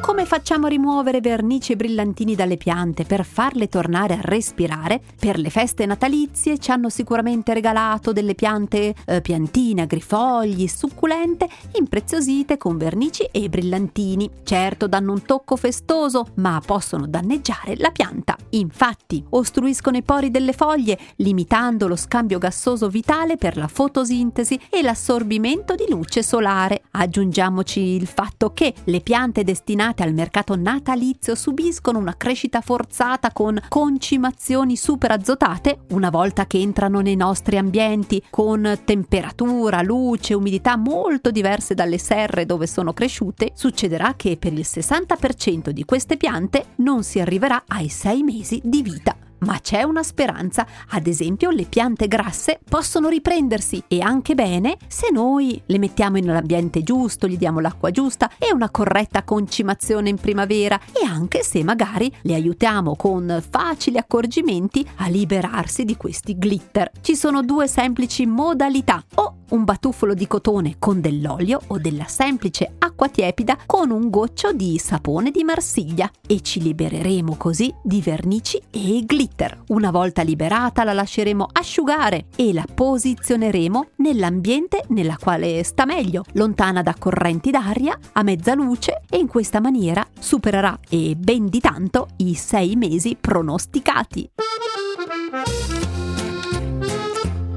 Come facciamo a rimuovere vernici e brillantini dalle piante per farle tornare a respirare? Per le feste natalizie ci hanno sicuramente regalato delle piante eh, piantine, agrifogli, succulente, impreziosite con vernici e brillantini. Certo danno un tocco festoso, ma possono danneggiare la pianta. Infatti, ostruiscono i pori delle foglie, limitando lo scambio gassoso vitale per la fotosintesi e l'assorbimento di luce solare. Aggiungiamoci il fatto che le piante destinate al mercato natalizio subiscono una crescita forzata con concimazioni super azotate una volta che entrano nei nostri ambienti con temperatura, luce, umidità molto diverse dalle serre dove sono cresciute, succederà che per il 60% di queste piante non si arriverà ai 6 mesi di vita. Ma c'è una speranza, ad esempio le piante grasse possono riprendersi. E anche bene se noi le mettiamo nell'ambiente giusto, gli diamo l'acqua giusta e una corretta concimazione in primavera. E anche se magari le aiutiamo con facili accorgimenti a liberarsi di questi glitter. Ci sono due semplici modalità, o un batuffolo di cotone con dell'olio o della semplice acqua tiepida con un goccio di sapone di Marsiglia e ci libereremo così di vernici e glitter. Una volta liberata la lasceremo asciugare e la posizioneremo nell'ambiente nella quale sta meglio, lontana da correnti d'aria, a mezza luce e in questa maniera supererà e ben di tanto i sei mesi pronosticati.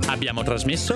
Abbiamo trasmesso